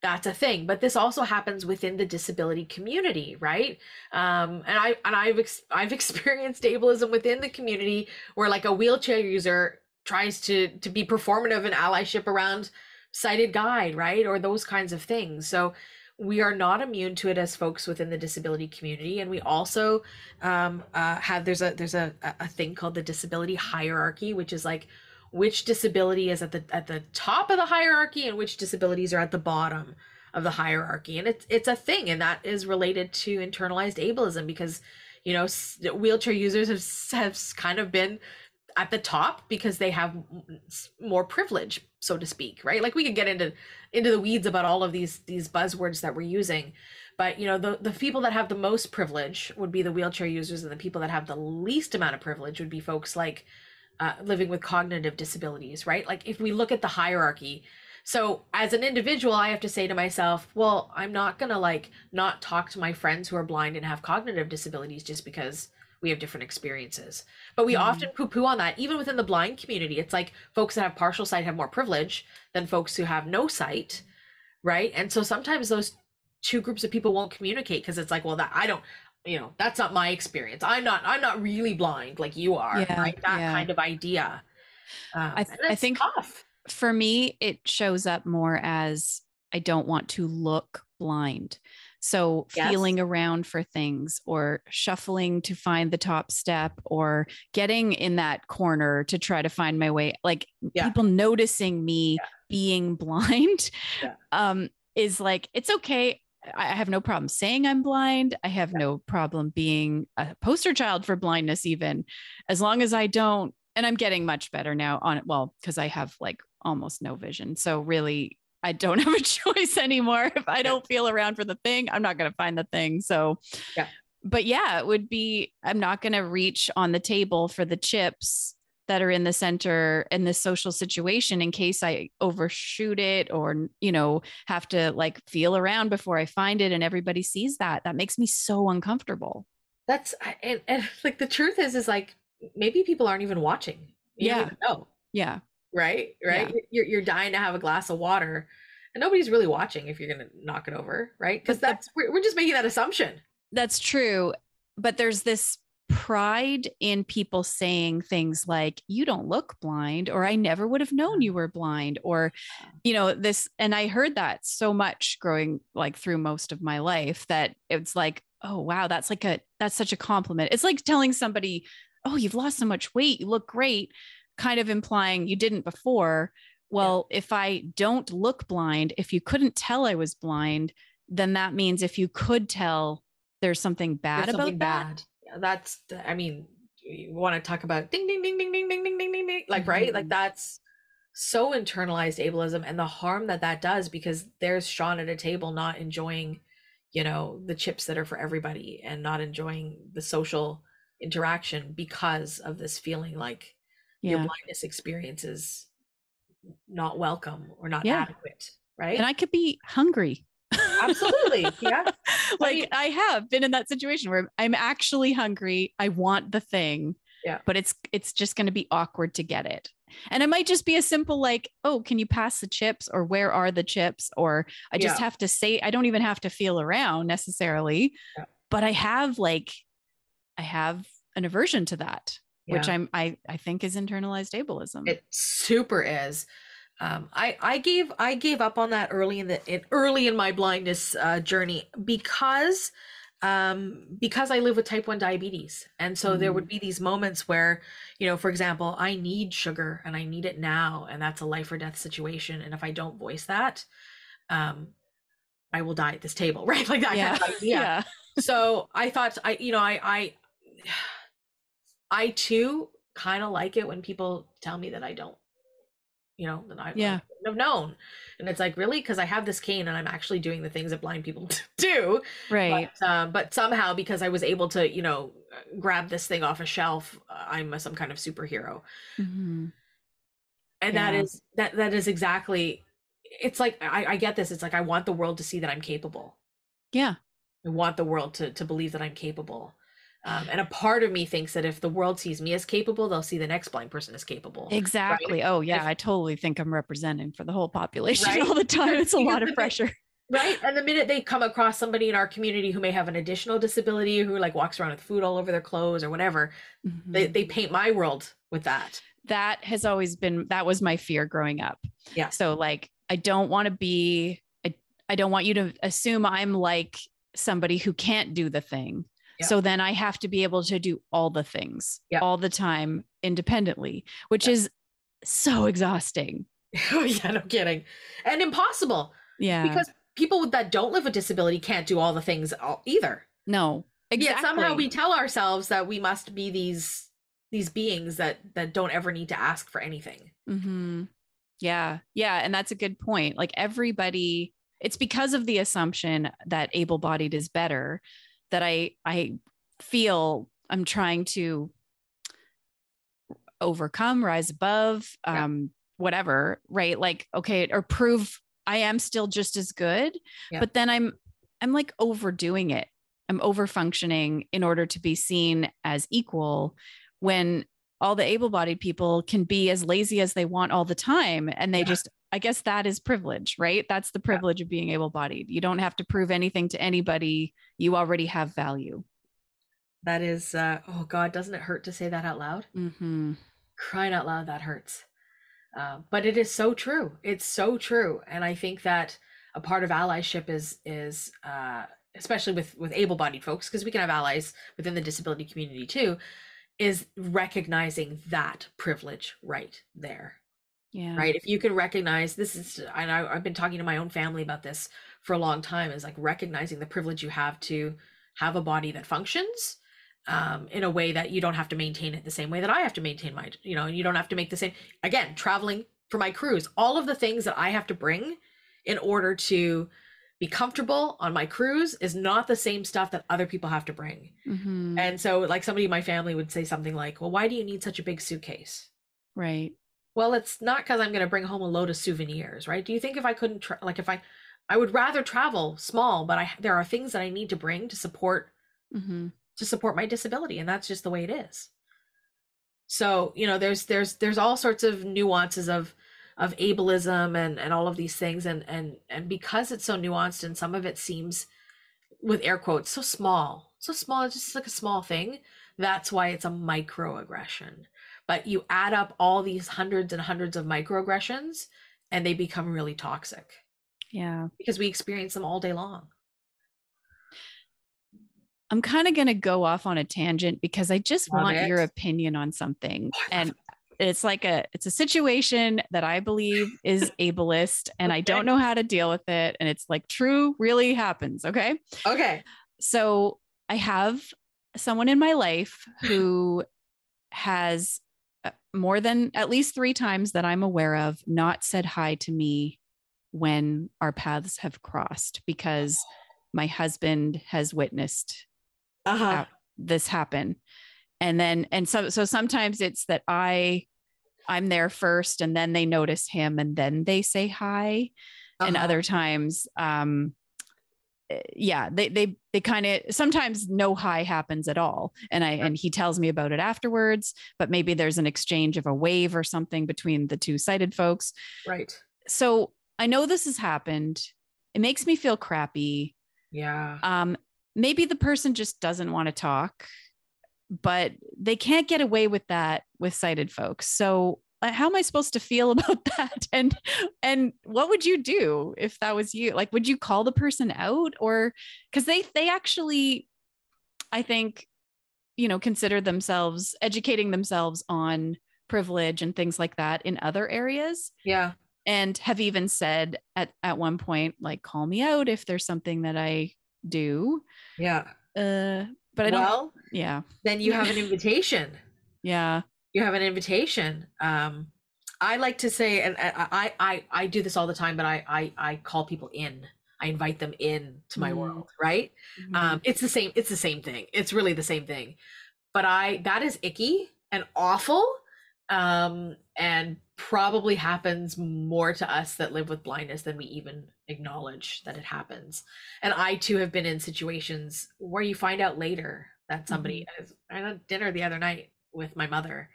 that's a thing. But this also happens within the disability community right? Um, and i and i've ex- i've [laughs] experienced ableism within the community where like a wheelchair user tries to to be performative and allyship around sighted guide right or those kinds of things. So we are not immune to it as folks within the disability community and we also um, uh, have there's a there's a, a thing called the disability hierarchy which is like which disability is at the at the top of the hierarchy and which disabilities are at the bottom of the hierarchy. And it's it's a thing and that is related to internalized ableism because you know wheelchair users have, have kind of been at the top because they have more privilege so to speak right like we could get into into the weeds about all of these these buzzwords that we're using but you know the the people that have the most privilege would be the wheelchair users and the people that have the least amount of privilege would be folks like uh, living with cognitive disabilities, right? Like if we look at the hierarchy, so as an individual, I have to say to myself, well, I'm not to like not talk to my friends who are blind and have cognitive disabilities just because we have different experiences. But we mm. often poo poo on that, even within the blind community. It's like folks that have partial sight have more privilege than folks who have no sight, right? And so sometimes those two groups of people won't communicate because it's like, well, that I don't, you know that's not my experience i'm not i'm not really blind like you are yeah, right that yeah. kind of idea um, I, th- I think tough. for me it shows up more as i don't want to look blind so yes. feeling around for things or shuffling to find the top step or getting in that corner to try to find my way like yeah. people noticing me being [laughs] blind um is like it's okay I have no problem saying I'm blind. I have yeah. no problem being a poster child for blindness, even as long as I don't. And I'm getting much better now on it. Well, because I have like almost no vision. So really, I don't [laughs] have a choice anymore. If I don't feel around for the thing, I'm not going to find the thing. So, yeah. But yeah, it would be, I'm not going to reach on the table for the chips that are in the center in this social situation in case I overshoot it or, you know, have to like feel around before I find it and everybody sees that. That makes me so uncomfortable. That's and, and like the truth is is like maybe people aren't even watching. You yeah. No. Yeah. Right? Right? Yeah. You're you're dying to have a glass of water and nobody's really watching if you're going to knock it over, right? Cuz that's we're, we're just making that assumption. That's true. But there's this pride in people saying things like you don't look blind or i never would have known you were blind or you know this and i heard that so much growing like through most of my life that it's like oh wow that's like a that's such a compliment it's like telling somebody oh, you've lost so much weight. You look great, kind of implying you didn't before. Well, yeah. if I don't look blind, if you couldn't tell I was blind, then that means if you could tell, there's something bad there's something about bad. that. Yeah, that's, I mean, you want to talk about ding, ding, ding, ding, ding, ding, ding, ding, ding, ding, like, mm-hmm. right? Like, mm-hmm. that's so internalized ableism and the harm that that does because there's Shawn at a table not enjoying, you know, the chips that are for everybody and not enjoying the social interaction because of this feeling like yeah. your blindness experience is not welcome or not yeah. adequate right? And i could be hungry. Absolutely. [laughs] Yeah. Like I, mean, I, have been in that situation where i'm actually hungry i want the thing yeah. but it's it's just going to be awkward to get it. And it might just be a simple like oh can you pass the chips? Or where are the chips? Or i just yeah. have to say i don't even have to feel around necessarily. Yeah. but i have like i have an aversion to that yeah. which i'm i i think is internalized ableism it super is um, I I gave I gave up on that early in the in, early in my blindness uh, journey because um, because I live with type 1 diabetes. And so mm. there would mm. be these moments where, you know, for example, I need sugar and I need it now, and that's a life or death situation. And if I don't voice that, um, I will die at this table, [laughs] right? Like that yeah. kind [laughs] of yeah. So I thought I, you know, I I I too kind of like it when people tell me that I don't you know, that I yeah. have known. And it's like, really? Because I have this cane and I'm actually doing the things that blind people [laughs] do. Right. But, um, but somehow, because I was able to, you know, grab this thing off a shelf, uh, I'm a, some kind of superhero. Mm-hmm. And yeah. that is that that is exactly. It's like I, I get this. It's like I want the world to see that I'm capable. Yeah. I want the world to to believe that I'm capable. Um, and a part of me thinks that if the world sees me as capable, they'll see the next blind person as capable. Exactly. Right? Oh, yeah. If, I totally think I'm representing for the whole population right? all the time. It's a [laughs] lot of pressure. Right. And the minute they come across somebody in our community who may have an additional disability, who like walks around with food all over their clothes or whatever, mm-hmm. they, they paint my world with that. That has always been, that was my fear growing up. Yeah. So, like, I don't want to be, I, I don't want you to assume I'm like somebody who can't do the thing so then I have to be able to do all the things all the time independently, which is so exhausting. [laughs] oh, yeah, no kidding. And impossible. Yeah. Because people that don't live with disability can't do all the things either. No. Exactly. Yet somehow we tell ourselves that we must be these these beings that that don't ever need to ask for anything. Mm-hmm. Yeah, yeah, and that's a good point. Like everybody, it's because of the assumption that able-bodied is better that I I feel I'm trying to overcome, rise above, yeah. um, whatever, right? Like, okay, or prove I am still just as good. Yeah. But then I'm I'm like overdoing it. I'm over functioning in order to be seen as equal when all the able-bodied people can be as lazy as they want all the time and they yeah. just I guess that is privilege, right? That's the privilege yeah. of being able bodied. You don't have to prove anything to anybody. You already have value. That is, uh, oh God, doesn't it hurt to say that out loud? Mm-hmm. Crying out loud, that hurts. Uh, but it is so true. It's so true. And I think that a part of allyship is, is, uh, especially with, with able bodied folks, because we can have allies within the disability community too, is recognizing that privilege right there yeah. right? If you can recognize this is and I, i've been talking to my own family about this for a long time is like recognizing the privilege you have to have a body that functions um, in a way that you don't have to maintain it the same way that i have to maintain my you know you don't have to make the same again traveling for my cruise all of the things that i have to bring in order to be comfortable on my cruise is not the same stuff that other people have to bring mm-hmm. and so like somebody in my family would say something like well why do you need such a big suitcase right well, it's not because I'm going to bring home a load of souvenirs, right? Do you think if I couldn't, tra- like, if I, I would rather travel small, but I there are things that I need to bring to support, mm-hmm. to support my disability, and that's just the way it is. So you know, there's there's there's all sorts of nuances of of ableism and and all of these things, and and and because it's so nuanced, and some of it seems, with air quotes, so small, so small, it's just like a small thing. That's why it's a microaggression but you add up all these hundreds and hundreds of microaggressions and they become really toxic yeah because we experience them all day long I'm kind of going to go off on a tangent because I just Love want it. your opinion on something. Oh, and it's like a it's a situation that I believe is [laughs] ableist and I don't know how to deal with it and it's like true really happens, okay? Okay. So I have someone in my life who has uh, more than at least 3 times that I'm aware of not said hi to me when our paths have crossed because my husband has witnessed Uh-huh. this happen and then and so so sometimes it's that i i'm there first and then they notice him and then they say hi. And Uh-huh. other times um eh, yeah they they they kind of sometimes no hi happens at all. And i and he tells me about it afterwards but maybe there's an exchange of a wave or something between the two sighted folks. Right. so i know this has happened. It makes me feel crappy. Yeah. um maybe the person just doesn't want to talk but they can't get away with that with sighted folks so uh, how am i supposed to feel [laughs] about that and and what would you do if that was you like would you call the person out or because they they actually i think you know consider themselves educating themselves on privilege and things like that in other areas Yeah. and have even said at at one point like call me out if there's something that i do Yeah. uh but i don't Well, yeah then you have an invitation. [laughs] yeah You have an invitation. Um, I like to say, and I, I, I, do this all the time, but I, I, I call people in. I invite them in to my Mm. world, right? Um, it's the same. It's the same thing. It's really the same thing. But I, that is icky and awful, um, and probably happens more to us that live with blindness than we even acknowledge that it happens. And I too have been in situations where you find out later that somebody. I was- I had dinner the other night with my mother,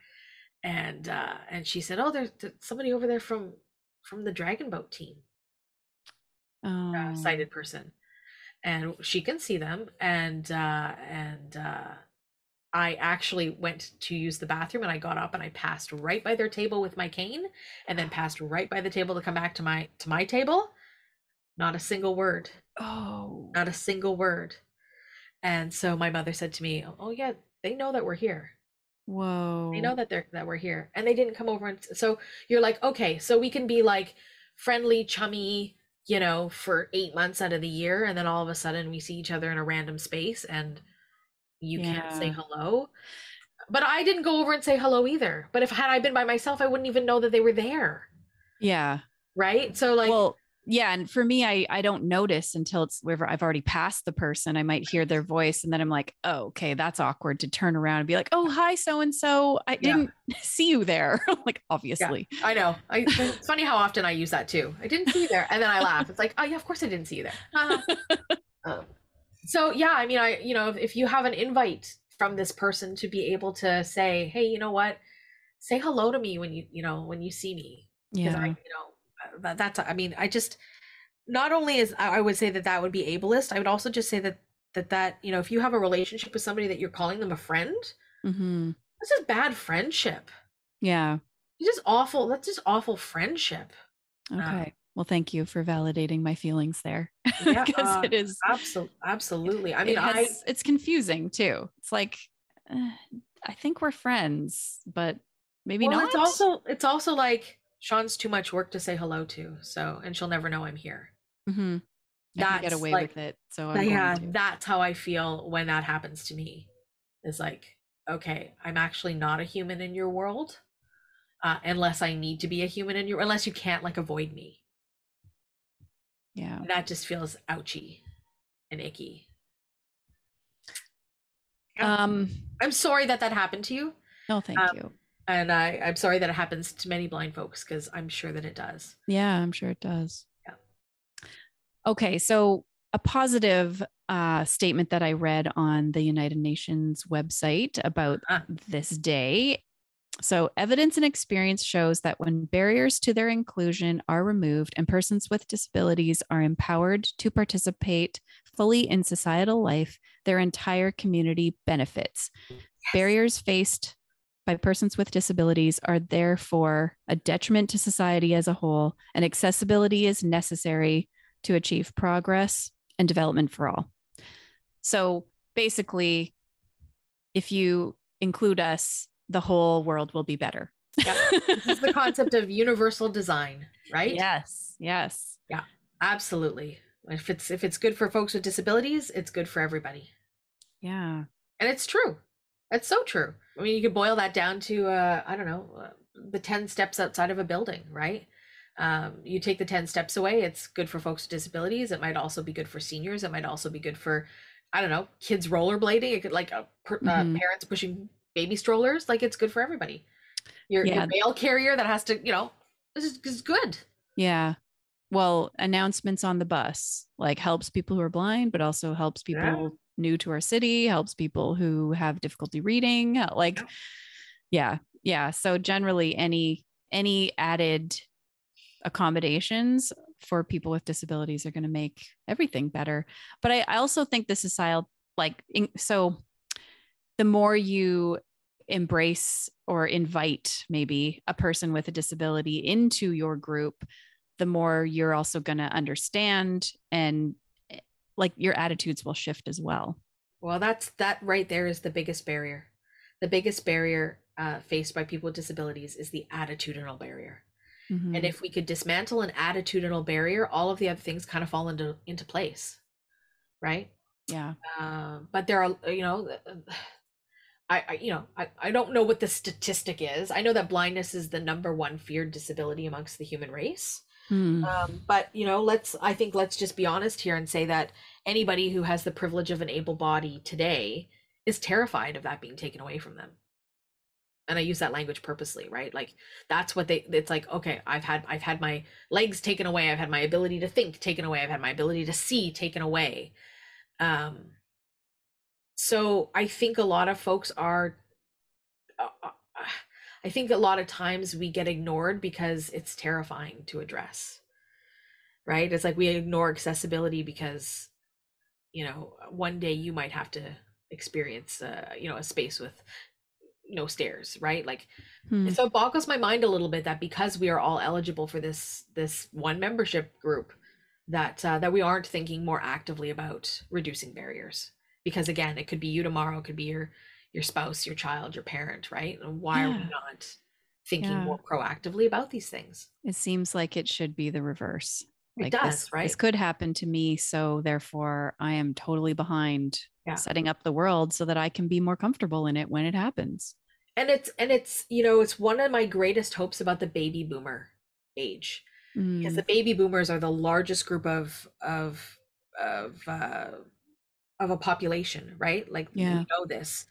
and uh, and she said, "Oh, there's, there's somebody over there from from the Dragon Boat team." oh. uh, sighted person and she can see them and uh and uh i actually went to use the bathroom and i got up and i passed right by their table with my cane and then passed right by the table to come back to my to my table not a single word oh not a single word and so my mother said to me oh yeah they know that we're here. Whoa they know that they're that we're here. And they didn't come over and so you're like okay so we can be like friendly chummy you know for eight months out of the year and then all of a sudden we see each other in a random space and you can't say hello. But i didn't go over and say hello either. But if had i been by myself i wouldn't even know that they were there. Yeah. Right? So like well yeah and for me i i don't notice until it's wherever i've already passed the person i might hear their voice and then i'm like oh okay that's awkward to turn around and be like oh hi so and so i Yeah. didn't [laughs] see you there [laughs] like obviously I know. I, it's funny how often I use that too. I didn't see you there, and then I laugh. It's like, oh yeah, of course I didn't see you there. Haha. [laughs] um, so yeah, I mean, I you know, if, if you have an invite from this person to be able to say, hey, you know what, say hello to me when you you know when you see me, because I yeah you know uh, that, that's I mean I just not only is I would say that that would be ableist, I would also just say that that that you know if you have a relationship with somebody that you're calling them a friend, hmm this is bad friendship. yeah It's just awful. That's just awful friendship. okay well thank you for validating my feelings there [laughs] Yeah, because uh, it is Absolutely, absolutely. I mean, it I it's confusing too. It's like uh, I think we're friends, but maybe well, not. it's also it's also like Shawn's too much work to say hello to, so and she'll never know I'm here. Mm-hmm. I can get away like- with it. So I'm yeah, going to. that's how I feel when that happens to me. Is like, okay, I'm actually not a human in your world, uh, unless I need to be a human in your, unless you can't like avoid me. yeah. That just feels ouchy and icky. Um. I'm sorry that that happened to you, No, thank Um, you. And I I'm sorry that it happens to many blind folks because I'm sure that it does. Yeah, I'm sure it does. Yeah. Okay, so a positive uh, statement that I read on the United Nations website about Ah. this day. So, evidence and experience shows that when barriers to their inclusion are removed and persons with disabilities are empowered to participate fully in societal life, their entire community benefits. Barriers faced by persons with disabilities are therefore a detriment to society as a whole, and accessibility is necessary to achieve progress and development for all. So, basically, if you include us, the whole world will be better. Yeah. this is the concept of universal design, right? Yes. Yes. Yeah. Absolutely. If it's if it's good for folks with disabilities, it's good for everybody. Yeah. And it's true. It's so true. I mean, you could boil that down to uh I don't know, uh, the 10 steps outside of a building, right? Um, you take the 10 steps away, it's good for folks with disabilities. It might also be good for seniors. It might also be good for, I don't know, kids rollerblading. It could like uh, per, uh, Mhm. parents pushing baby strollers. Like it's good for everybody. Your, Yeah. your mail carrier that has to, you know, this is, this is good. Yeah. Well, announcements on the bus like helps people who are blind, but also helps people Yeah. New to our city, helps people who have difficulty reading. uh, Like, Yeah. yeah. So generally any any added accommodations for people with disabilities are going to make everything better. But I, I also think the societal like in, so the more you embrace or invite maybe a person with a disability into your group, the more you're also going to understand and like your attitudes will shift as well. Well, that's that right there is the biggest barrier. The biggest barrier uh, faced by people with disabilities is the attitudinal barrier. Mhm. And if we could dismantle an attitudinal barrier, all of the other things kind of fall into into place, right? yeah. Um, but there are, you know, [sighs] I, I you know, I, I don't know what the statistic is. I know that blindness is the number one feared disability amongst the human race. Hmm. Um, but you know, let's I think let's just be honest here and say that anybody who has the privilege of an able body today is terrified of that being taken away from them. And I use that language purposely, right? Like that's what they it's like, okay, I've had I've had my legs taken away, I've had my ability to think taken away, I've had my ability to see taken away. Um so I think a lot of folks are uh, I think a lot of times we get ignored because it's terrifying to address. Right? It's like we ignore accessibility because you know, one day you might have to experience uh, you know, a space with no stairs, right? Like Hmm. so it boggles my mind a little bit that because we are all eligible for this this one membership group that uh, that we aren't thinking more actively about reducing barriers because again it could be you tomorrow it could be your your spouse your child your parent right and why are we not thinking Yeah. more proactively about these things It seems like it should be the reverse. It Like does, this, right? This could happen to me. So therefore I am totally behind Yeah. setting up the world so that I can be more comfortable in it when it happens. and it's and it's you know it's one of my greatest hopes about the baby boomer age because Mm, the baby boomers are the largest group of of of uh, of a population, right? Like Yeah. we know this.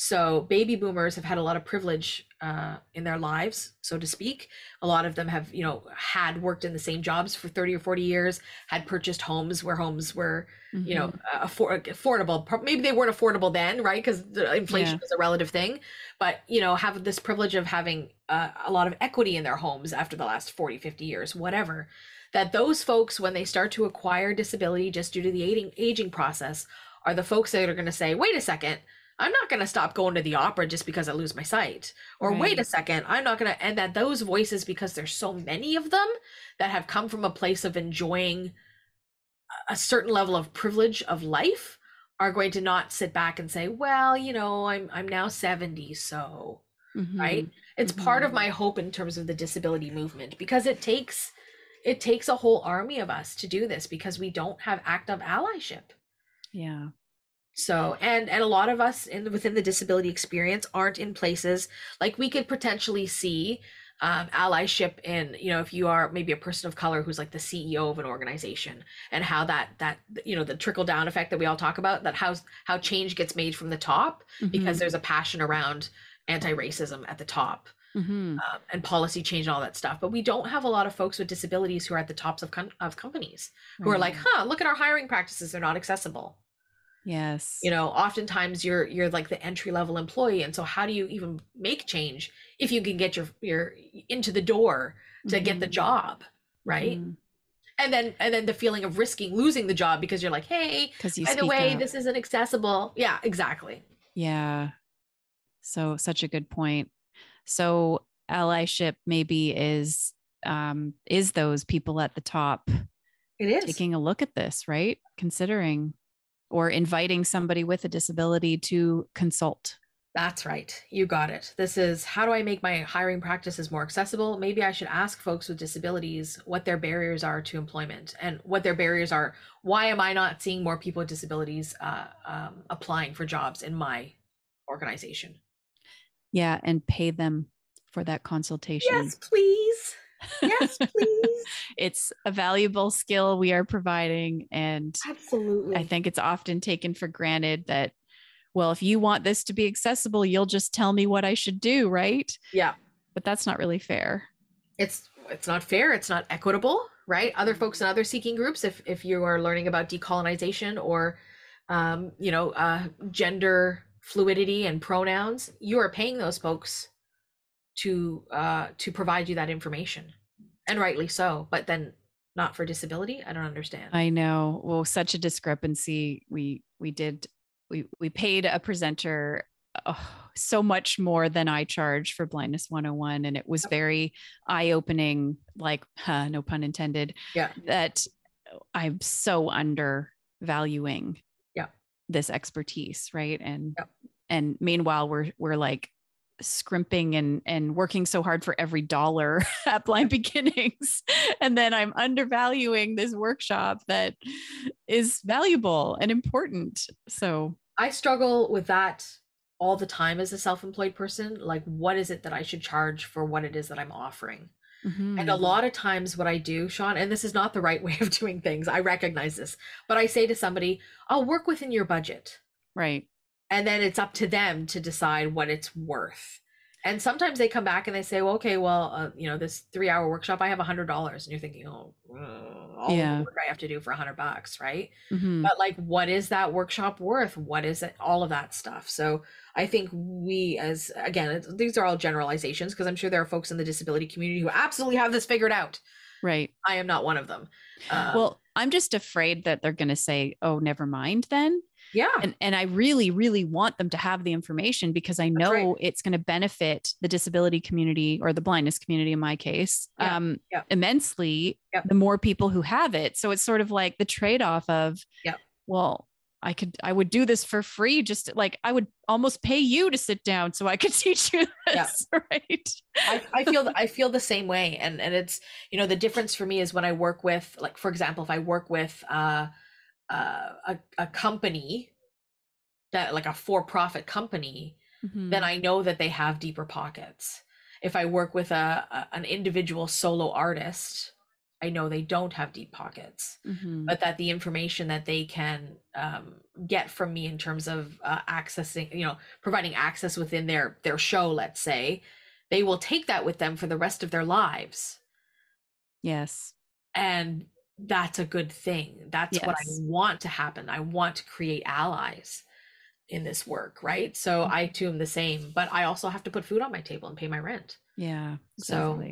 So baby boomers have had a lot of privilege uh, in their lives, so to speak. A lot of them have, you know, had worked in the same jobs for thirty or forty years, had purchased homes where homes were, you know, mhm. uh, affor- affordable. Maybe they weren't affordable then, right? Because the inflation Yeah. is a relative thing. But you know, have this privilege of having uh, a lot of equity in their homes after the last 40, 50 years, whatever. That those folks, when they start to acquire disability just due to the aging aging process, are the folks that are going to say, "Wait a second, I'm not going to stop going to the opera just because I lose my sight," or "Wait a second, I'm not going to." And that those voices, because there's so many of them that have come from a place of enjoying a certain level of privilege of life are going to not sit back and say well you know i'm i'm now 70 so right Mhm. it's part of Mhm. my hope in terms of the disability movement because it takes it takes a whole army of us to do this because we don't have active allyship Yeah. So and and a lot of us in within the disability experience aren't in places like we could potentially see um, allyship in you know if you are maybe a person of color who's like the ceo of an organization and how that that you know the trickle down effect that we all talk about that how how change gets made from the top because Mhm. there's a passion around anti-racism at the top Mhm. um, and policy change and all that stuff but we don't have a lot of folks with disabilities who are at the tops of, com- of companies who are like huh look at our hiring practices they're not accessible yes. you know oftentimes you're you're like the entry level employee and so how do you even make change if you can get your your into the door to get the Mhm. job right Mhm. and then and then the feeling of risking losing the job because you're like hey you by the way up. this isn't accessible yeah exactly Yeah. So such a good point. So allyship maybe is um is those people at the top it is taking a look at this, right? Considering or inviting somebody with a disability to consult. That's right. You got it. This is how do I make my hiring practices more accessible? Maybe I should ask folks with disabilities what their barriers are to employment and what their barriers are. Why am I not seeing more people with disabilities uh, um, applying for jobs in my organization? Yeah, and pay them for that consultation. Yes, please. Yes, [laughs] please. it's a valuable skill we are providing. And absolutely, I think it's often taken for granted that, well, if you want this to be accessible, you'll just tell me what I should do, right? Yeah. But that's not really fair. It's it's not fair, it's not equitable, right? Other Mm-hmm. folks in other seeking groups, if if you are learning about decolonization or um, you know, uh gender fluidity and pronouns, you are paying those folks to uh to provide you that information and rightly so but then not for disability i don't understand I know. Well, such a discrepancy. We we did we we paid a presenter oh, so much more than I charge for Blindness 101 and it was very eye-opening like huh, no pun intended yeah that I'm so undervaluing Yeah. this expertise, right? And Yeah. and meanwhile we're we're like scrimping and and working so hard for every dollar [laughs] at blind beginnings. [laughs] And then i'm undervaluing this workshop that is valuable and important. So i struggle with that all the time as a self-employed person. Like what is it that i should charge for what it is that i'm offering? Mm-hmm. And a lot of times, what I do, Shawn, and this is not the right [laughs] way of doing things, I recognize this, but I say to somebody, I'll work within your budget. right And then it's up to them to decide what it's worth. And sometimes they come back and they say, well, okay, well, uh, you know, this three hour workshop, I have a hundred dollars. And you're thinking, oh, uh, all Yeah. the work I have to do for a hundred bucks, right? Mhm. But like, what is that workshop worth? What is it? All of that stuff. So I think we, as again, these are all generalizations because I'm sure there are folks in the disability community who absolutely have this figured out. right I am not one of them. Um, well i'm just afraid that they're going to say oh never mind then yeah, and and I really really want them to have the information because I know right. it's going to benefit the disability community or the blindness community in my case Yeah, um yeah. immensely Yeah. the more people who have it so it's sort of like the trade off of Yeah. well I could I would do this for free just like I would almost pay you to sit down so I could [laughs] teach you Yeah. this [laughs] right I, I feel I feel the same way, and and it's you know the difference for me is when I work with like for example if I work with uh, uh, a a company that like a for profit company, Mhm. then I know that they have deeper pockets. If I work with a, a an individual solo artist, I know they don't have deep pockets. Mhm. but that the information that they can um, get from me in terms of uh, accessing you know providing access within their their show let's say they will take that with them for the rest of their lives yes and that's a good thing that's what i want to happen i want to create allies in this work right so i Mm-hmm. too am the same but i also have to put food on my table and pay my rent Yeah, So-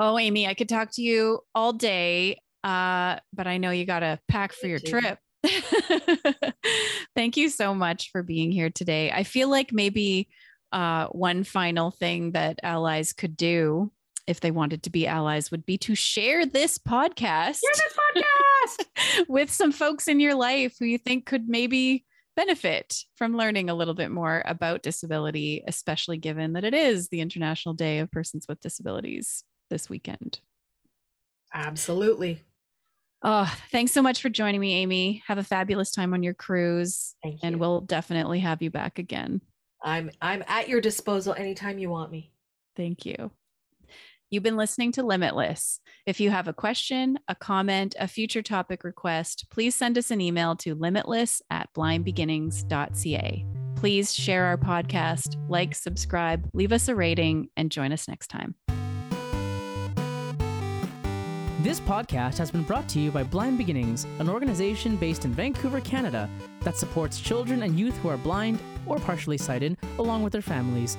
Oh, Amy, I could talk to you all day, uh, but I know you got to pack for your too. trip. [laughs] Thank you so much for being here today. I feel like maybe uh, one final thing that allies could do if they wanted to be allies would be to share this podcast Here's this podcast [laughs] with some folks in your life who you think could maybe benefit from learning a little bit more about disability, especially given that it is the International Day of Persons with Disabilities this weekend. absolutely Oh, thanks so much for joining me, Amy. Have a fabulous time on your cruise, thank you and we'll definitely have you back again. i'm i'm at your disposal anytime you want me Thank you. You've been listening to Limitless. If you have a question, a comment, a future topic request, please send us an email to limitless at blindbeginnings.ca. Please share our podcast, like, subscribe, leave us a rating, and join us next time. This podcast has been brought to you by Blind Beginnings, an organization based in Vancouver, Canada, that supports children and youth who are blind or partially sighted, along with their families.